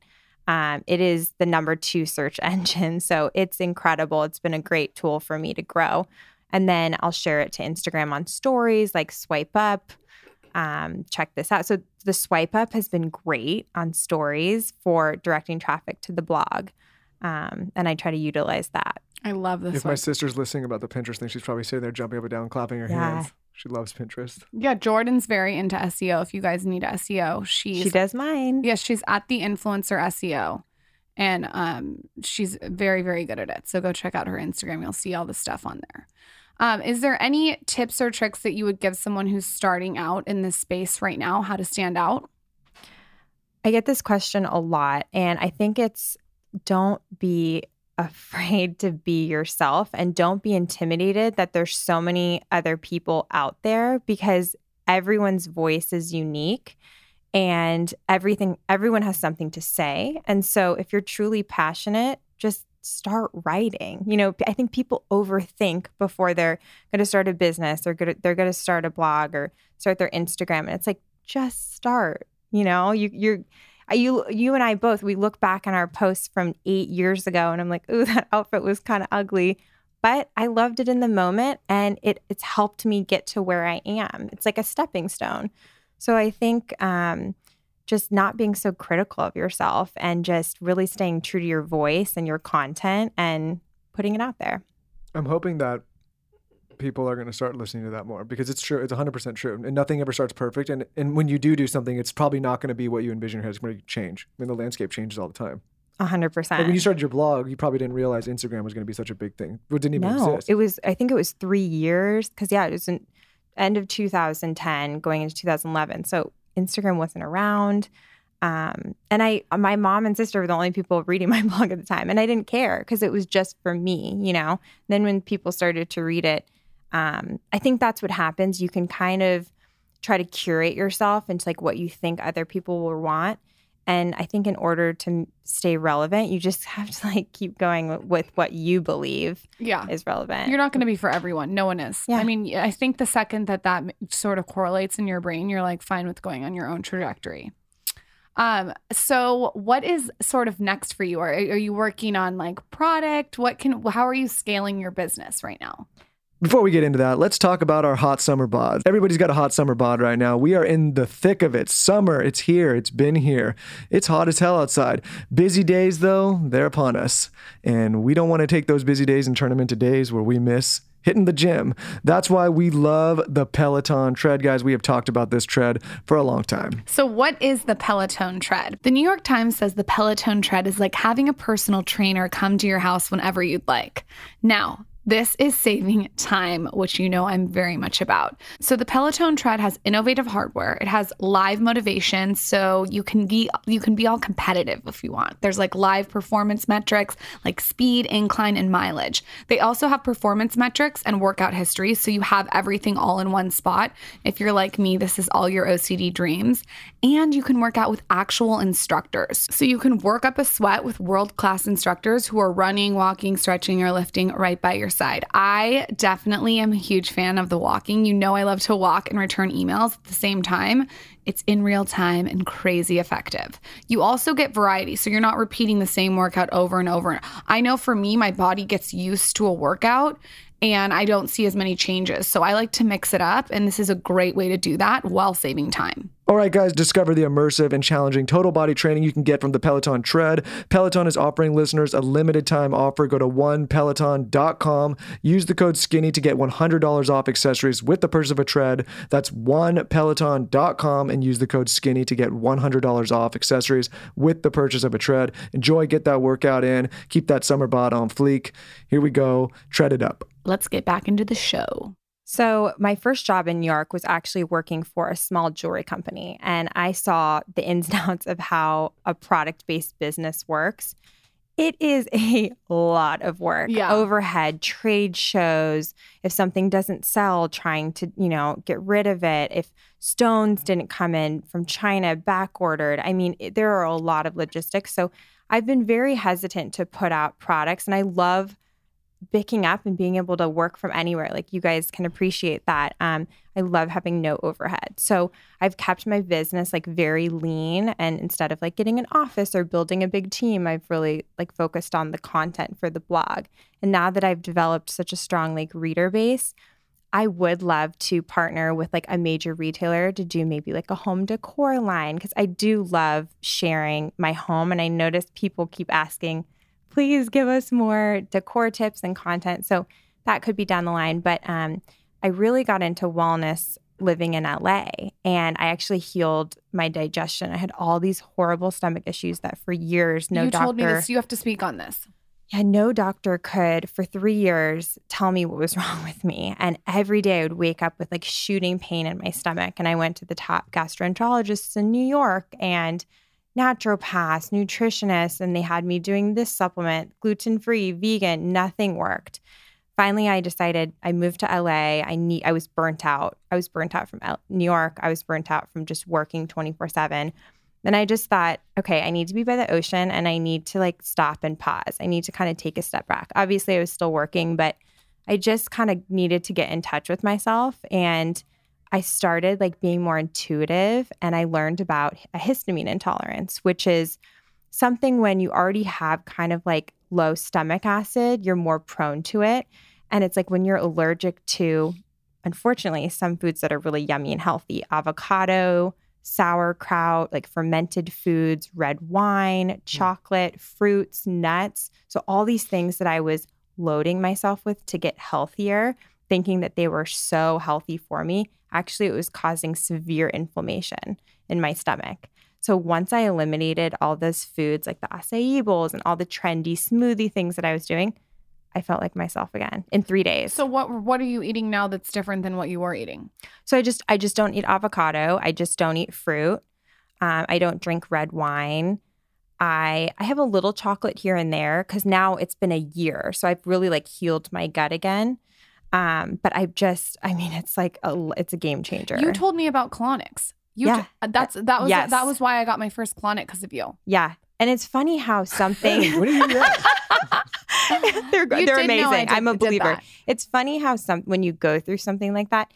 Um, it is the number two search engine. So it's incredible. It's been a great tool for me to grow. And then I'll share it to Instagram on stories, like swipe up. Um, check this out. So the swipe up has been great on stories for directing traffic to the blog. Um, and I try to utilize that. I love this If my sister's listening about the Pinterest thing, she's probably sitting there jumping up and down, clapping her Yeah. hands. She loves Pinterest. Yeah, Jordan's very into SEO. If you guys need SEO, she's she does mine. Yes, she's at the influencer SEO. And um, she's very, very good at it. So go check out her Instagram. You'll see all the stuff on there. Um, is there any tips or tricks that you would give someone who's starting out in this space right now, how to stand out? I get this question a lot, and I think it's don't be afraid to be yourself and don't be intimidated that there's so many other people out there because everyone's voice is unique and everything everyone has something to say. And so if you're truly passionate, just start writing. You know, I think people overthink before they're going to start a business or gonna, they're going to start a blog or start their Instagram and it's like just start. You know, you you're You you and I both we look back on our posts from 8 years ago and I'm like, "Ooh, that outfit was kind of ugly." But I loved it in the moment and it it's helped me get to where I am. It's like a stepping stone. So I think um just not being so critical of yourself and just really staying true to your voice and your content and putting it out there. I'm hoping that people are going to start listening to that more because it's true. It's 100% true. And nothing ever starts perfect. And, and when you do do something, it's probably not going to be what you envision it's going to change. I mean, the landscape changes all the time. Hundred percent. Like when you started your blog, you probably didn't realize Instagram was going to be such a big thing. It didn't even no, exist. it was. I think it was three years because yeah, it was in end of 2010, going into 2011. So Instagram wasn't around. Um, and I, my mom and sister were the only people reading my blog at the time, and I didn't care because it was just for me, you know. Then when people started to read it, um, I think that's what happens. You can kind of try to curate yourself into like what you think other people will want. And I think in order to stay relevant, you just have to like keep going with what you believe yeah. is relevant. You're not going to be for everyone. No one is. Yeah. I mean, I think the second that that sort of correlates in your brain, you're like fine with going on your own trajectory. Um, so what is sort of next for you? Are, are you working on like product? What can, how are you scaling your business right now? Before we get into that, let's talk about our hot summer bod. Everybody's got a hot summer bod right now. We are in the thick of it. Summer, it's here. It's been here. It's hot as hell outside. Busy days, though, they're upon us. And we don't want to take those busy days and turn them into days where we miss hitting the gym. That's why we love the Peloton tread, guys. We have talked about this tread for a long time. So, what is the Peloton tread? The New York Times says the Peloton tread is like having a personal trainer come to your house whenever you'd like. Now, this is saving time, which you know I'm very much about. So the Peloton Tread has innovative hardware. It has live motivation, so you can be you can be all competitive if you want. There's like live performance metrics like speed, incline, and mileage. They also have performance metrics and workout history, so you have everything all in one spot. If you're like me, this is all your OCD dreams. And you can work out with actual instructors. So you can work up a sweat with world-class instructors who are running, walking, stretching, or lifting right by your side. I definitely am a huge fan of the walking. You know, I love to walk and return emails at the same time. It's in real time and crazy effective. You also get variety, so you're not repeating the same workout over and over. I know for me, my body gets used to a workout and I don't see as many changes. So I like to mix it up, and this is a great way to do that while saving time. All right, guys, discover the immersive and challenging total body training you can get from the Peloton Tread. Peloton is offering listeners a limited time offer. Go to onepeloton.com. Use the code SKINNY to get $100 off accessories with the purchase of a tread. That's onepeloton.com and use the code SKINNY to get $100 off accessories with the purchase of a tread. Enjoy, get that workout in, keep that summer bod on fleek. Here we go. Tread it up. Let's get back into the show. So, my first job in New York was actually working for a small jewelry company. And I saw the ins and outs of how a product based business works. It is a lot of work. Yeah. Overhead, trade shows, if something doesn't sell, trying to, you know, get rid of it. If stones didn't come in from China, back ordered. I mean, it, there are a lot of logistics. So, I've been very hesitant to put out products. And I love picking up and being able to work from anywhere. Like you guys can appreciate that. Um, I love having no overhead. So I've kept my business like very lean. And instead of like getting an office or building a big team, I've really like focused on the content for the blog. And now that I've developed such a strong like reader base, I would love to partner with like a major retailer to do maybe like a home decor line because I do love sharing my home. And I notice people keep asking, please give us more decor tips and content. So that could be down the line. But um, I really got into wellness living in LA and I actually healed my digestion. I had all these horrible stomach issues that for years no you doctor told me this. You have to speak on this. yeah, no doctor could for three years tell me what was wrong with me. And every day I would wake up with like shooting pain in my stomach. And I went to the top gastroenterologists in New York and naturopaths, nutritionists, and they had me doing this supplement, gluten free, vegan, nothing worked. Finally, I decided I moved to LA. I need I was burnt out. I was burnt out from L- New York. I was burnt out from just working 24/7. Then I just thought, okay, I need to be by the ocean and I need to like stop and pause. I need to kind of take a step back. Obviously, I was still working, but I just kind of needed to get in touch with myself and I started like being more intuitive and I learned about a histamine intolerance, which is something when you already have kind of like low stomach acid, you're more prone to it. And it's like when you're allergic to, unfortunately, some foods that are really yummy and healthy avocado, sauerkraut, like fermented foods, red wine, hmm. chocolate, fruits, nuts. So, all these things that I was loading myself with to get healthier, thinking that they were so healthy for me. Actually, it was causing severe inflammation in my stomach. So once I eliminated all those foods like the acai bowls and all the trendy smoothie things that I was doing, I felt like myself again in three days. So what what are you eating now that's different than what you were eating? So I just I just don't eat avocado. I just don't eat fruit. Um, I don't drink red wine. I I have a little chocolate here and there because now it's been a year, so I've really like healed my gut again. Um, but I just I mean it's like a it's a game changer. You told me about colonics. You Yeah. t- that's that was Yes. that was why I got my first colonic because of you. yeah, and it's funny how something. Hey, when did you do that? they're You they're did know I amazing. did- I'm a believer. It's funny how some when you go through something like that,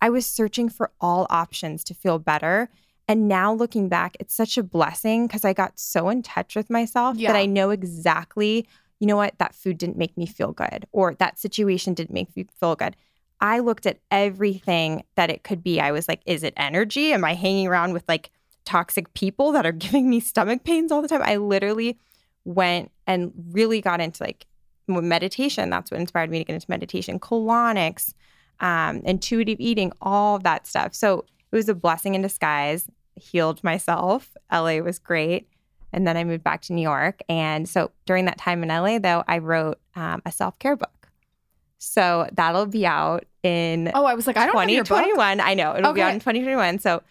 I was searching for all options to feel better. And now looking back, it's such a blessing because I got so in touch with myself Yeah. that I know exactly, you know what, that food didn't make me feel good or that situation didn't make me feel good. I looked at everything that it could be. I was like, is it energy? Am I hanging around with like toxic people that are giving me stomach pains all the time? I literally went and really got into like meditation. That's what inspired me to get into meditation, colonics, um, intuitive eating, all of that stuff. So it was a blessing in disguise. Healed myself. LA was great. And then I moved back to New York. And so during that time in LA, though, I wrote um, a self care book. So that'll be out in Oh, I was like, I don't have 2021. I know it'll be out in 2021. So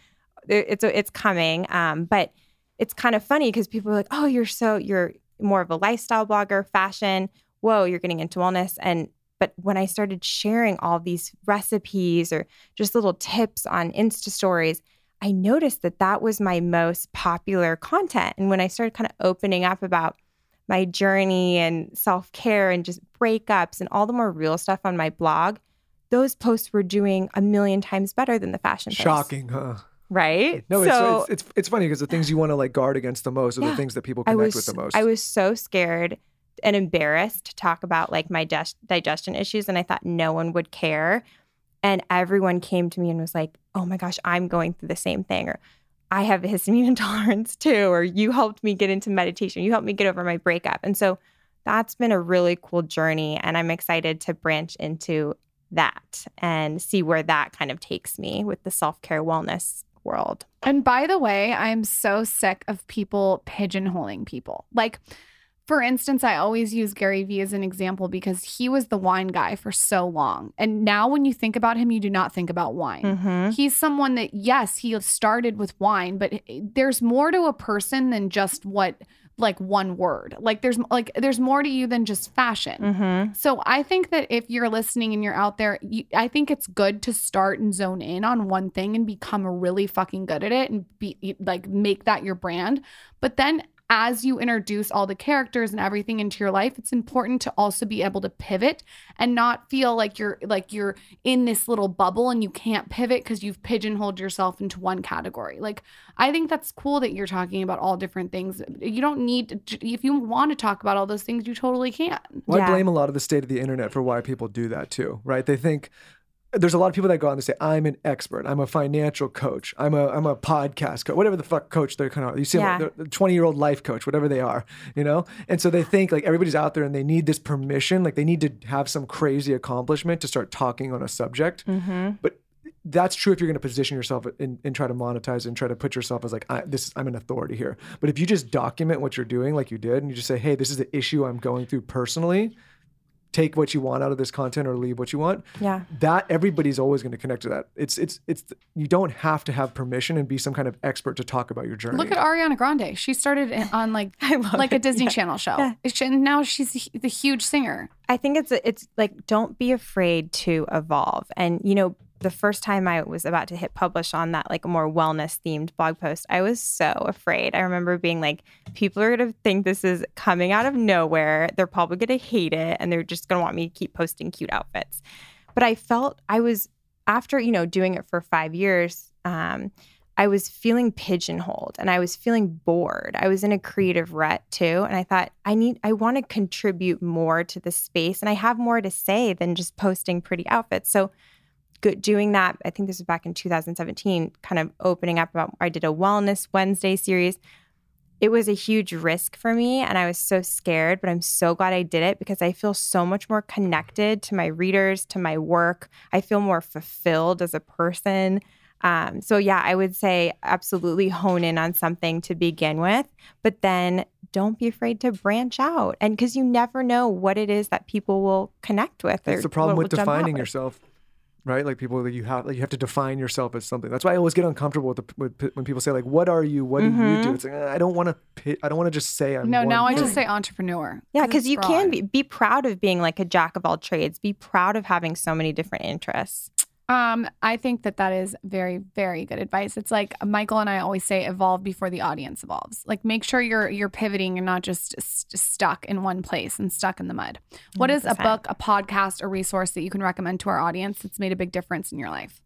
it's it's coming. Um, but it's kind of funny because people are like, "Oh, you're so you're more of a lifestyle blogger, fashion. Whoa, you're getting into wellness." And but when I started sharing all these recipes or just little tips on Insta stories, I noticed that that was my most popular content. And when I started kind of opening up about my journey and self care and just breakups and all the more real stuff on my blog, those posts were doing a million times better than the fashion posts. Shocking, huh? Right? No, so it's, it's it's it's funny because the things you want to like guard against the most are Yeah. the things that people connect was with the most. I was so scared and embarrassed to talk about like my dis- digestion issues and I thought no one would care. And everyone came to me and was like, "Oh my gosh, I'm going through the same thing," or "I have histamine intolerance too," or "You helped me get into meditation. You helped me get over my breakup." And so that's been a really cool journey, and I'm excited to branch into that and see where that kind of takes me with the self care wellness world. And by the way, I'm so sick of people pigeonholing people. Like, for instance, I always use Gary Vee as an example because he was the wine guy for so long. And now when you think about him, you do not think about wine. Mm-hmm. He's someone that, yes, he started with wine, but there's more to a person than just what, like one word. Like there's like there's more to you than just fashion. Mm-hmm. So I think that if you're listening and you're out there, you, I think it's good to start and zone in on one thing and become really fucking good at it and be like make that your brand. But then as you introduce all the characters and everything into your life, it's important to also be able to pivot and not feel like you're like you're in this little bubble and you can't pivot because you've pigeonholed yourself into one category. Like I think that's cool that you're talking about all different things. You don't need to, if you want to talk about all those things, you totally can. Well, I blame a lot of the state of the internet for why people do that too, right? They think there's a lot of people that go out and say, "I'm an expert. I'm a financial coach. I'm a I'm a podcast coach. Whatever the fuck coach they're kind of you see Yeah. them, they're 20 year old life coach, whatever they are, you know. And so they think like everybody's out there and they need this permission, like they need to have some crazy accomplishment to start talking on a subject. Mm-hmm. But that's true if you're going to position yourself and, and try to monetize and try to put yourself as like I, this I'm an authority here. But if you just document what you're doing like you did and you just say, "Hey, this is the issue I'm going through personally." Take what you want out of this content or leave what you want. Yeah. That everybody's always going to connect to that. It's it's it's you don't have to have permission and be some kind of expert to talk about your journey. Look at Ariana Grande. She started on like I love like a. Disney Yeah. Channel show. Yeah. She- And now she's the huge singer. I think it's it's like don't be afraid to evolve. And you know, the first time I was about to hit publish on that like more wellness themed blog post, I was so afraid. I remember being like, people are gonna think this is coming out of nowhere. They're probably gonna hate it, and they're just gonna want me to keep posting cute outfits. But I felt I was after you know doing it for five years. Um, I was feeling pigeonholed and I was feeling bored. I was in a creative rut too. And I thought, I need, I want to contribute more to the space and I have more to say than just posting pretty outfits. So doing that. I think this was back in 2017, kind of opening up about. I did a Wellness Wednesday series. It was a huge risk for me, and I was so scared. But I'm so glad I did it because I feel so much more connected to my readers, to my work. I feel more fulfilled as a person. Um, so yeah, I would say absolutely hone in on something to begin with, but then don't be afraid to branch out. And because you never know what it is that people will connect with. That's the problem with defining with. Yourself, right? Like people that you have, like you have to define yourself as something. That's why I always get uncomfortable with, the, with when people say like, "What are you? What do you Mm-hmm. do?" It's like I don't want to. I don't want to just say I'm. No, one now I just say entrepreneur. Yeah, because it's you can be, be proud of being like a jack of all trades. Be proud of having so many different interests. Um, I think that that is very, very good advice. It's like Michael and I always say, evolve before the audience evolves. Like, make sure you're you're pivoting and not just st- stuck in one place and stuck in the mud. What is a 100%. book, a podcast, a resource that you can recommend to our audience that's made a big difference in your life?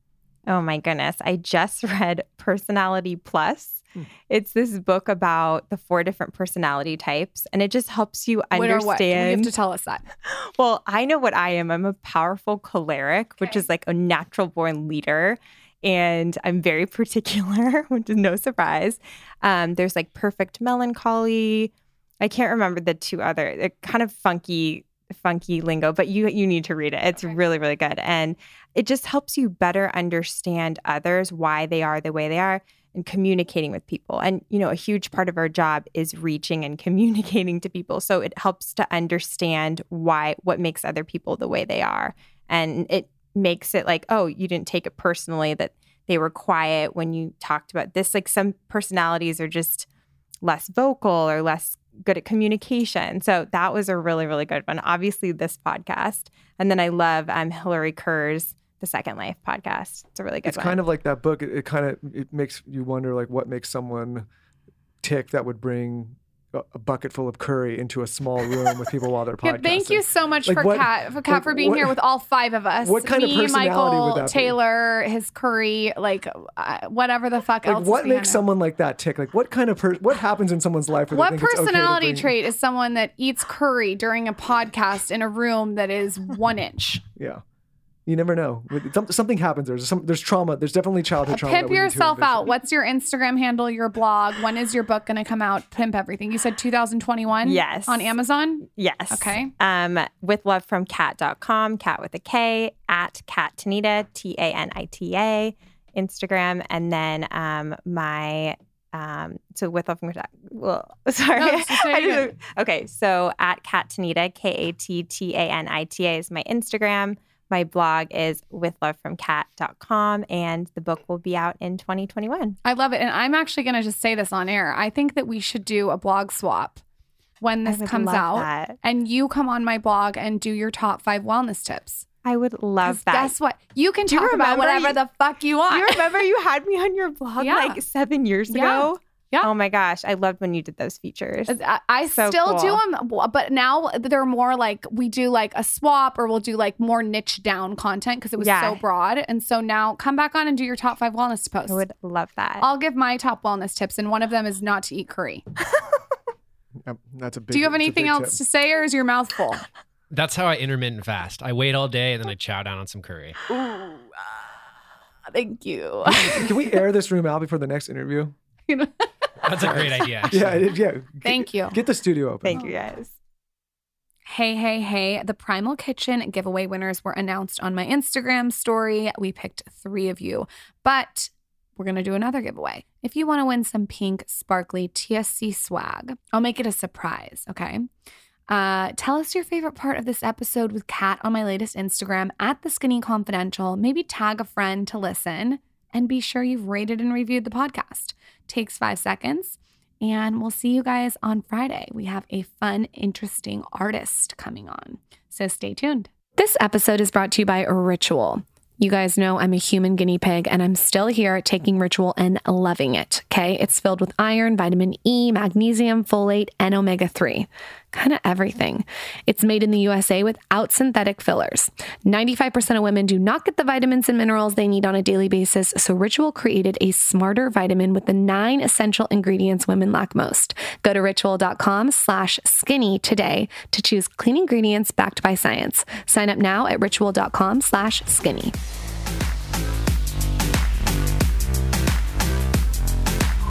Oh my goodness. I just read Personality Plus. Hmm. It's this book about the four different personality types, and it just helps you What what? You have understand. to tell us that. Well, I know what I am. I'm a powerful choleric, which is like a natural born leader. And I'm very particular, which is no surprise. Um, there's like perfect melancholy. I can't remember the two other, they're kind of funky, funky lingo, but you you need to read it. It's Okay. really, really good. And it just helps you better understand others, why they are the way they are, and communicating with people. And, you know, a huge part of our job is reaching and communicating to people. So it helps to understand why, what makes other people the way they are. And it makes it like, oh, you didn't take it personally that they were quiet when you talked about this. Like some personalities are just less vocal or less good at communication. So that was a really, really good one. Obviously, this podcast. And then I love um, Hillary Kerr's The Second Life podcast. It's a really good It's one. kind of like that book. It, it kind of it makes you wonder like what makes someone tick that would bring a, bucket full of curry into a small room with people while they're podcasting. thank you so much Like for what- Kat for Kat like for being what- here with all five of us. what kind of personality Michael, would that be? Taylor, his curry, like uh, whatever the fuck Like else. what makes someone like that tick? Like what kind of per- what happens in someone's life? What they think it's okay to personality bring- trait is someone that eats curry during a podcast in a room that is one inch? Yeah, you never know. Something happens. There's some. There's trauma. There's definitely childhood trauma. Pimp we need to yourself out. What's your Instagram handle, your blog? When is your book going to come out? Pimp everything. You said 2021? Yes. On Amazon? Yes. Okay. Um, with love from kat.com, cat with a K, at Kat Tanita, T A N I T A, Instagram. And then um, my, um, so with love from Kat, well, sorry. No, just I just- okay. So at Kat Tanita, K A T T A N I T A is my Instagram. My blog is with love from and the book will be out in 2021. I love it. And I'm actually going to just say this on air. I think that we should do a blog swap when this comes out. that. And you come on my blog and do your top five wellness tips. I would love that. Guess what? You can Do you talk about whatever you- the fuck you want. You remember you had me on your blog Yeah. like seven years ago? Yeah. Oh my gosh. I loved when you did those features. I, I So still do them, but now they're more like we do like a swap or we'll do like more niche down content because it was Yeah. so broad. And so now come back on and do your top five wellness posts. I would love that. I'll give my top wellness tips, and one of them is not to eat curry. Yep, that's a big. do you have anything else tip. to say, or is your mouth full? That's how I intermittent fast. I wait all day and then I chow down on some curry. Ooh. Ah, thank you. Can we air this room out before the next interview? That's a great idea. actually. Yeah, yeah. Thank you. Get the studio open. Thank you guys. Hey, hey, hey. The Primal Kitchen giveaway winners were announced on my Instagram story. We picked three of you, but we're going to do another giveaway. If you want to win some pink, sparkly TSC swag, I'll make it a surprise, okay? Uh, tell us your favorite part of this episode with Kat on my latest Instagram at The Skinny Confidential. Maybe tag a friend to listen and be sure you've rated and reviewed the podcast. Takes five seconds. And we'll see you guys on Friday. We have a fun, interesting artist coming on. So stay tuned. This episode is brought to you by Ritual. You guys know I'm a human guinea pig and I'm still here taking Ritual and loving it. Okay. It's filled with iron, vitamin E, magnesium, folate, and omega 3. Kind of everything. It's made in the USA without synthetic fillers. 95% of women do not get the vitamins and minerals they need on a daily basis. So Ritual created a smarter vitamin with the nine essential ingredients women lack most. Go to ritual.com slash skinny today to choose clean ingredients backed by science. Sign up now at ritual.com slash skinny.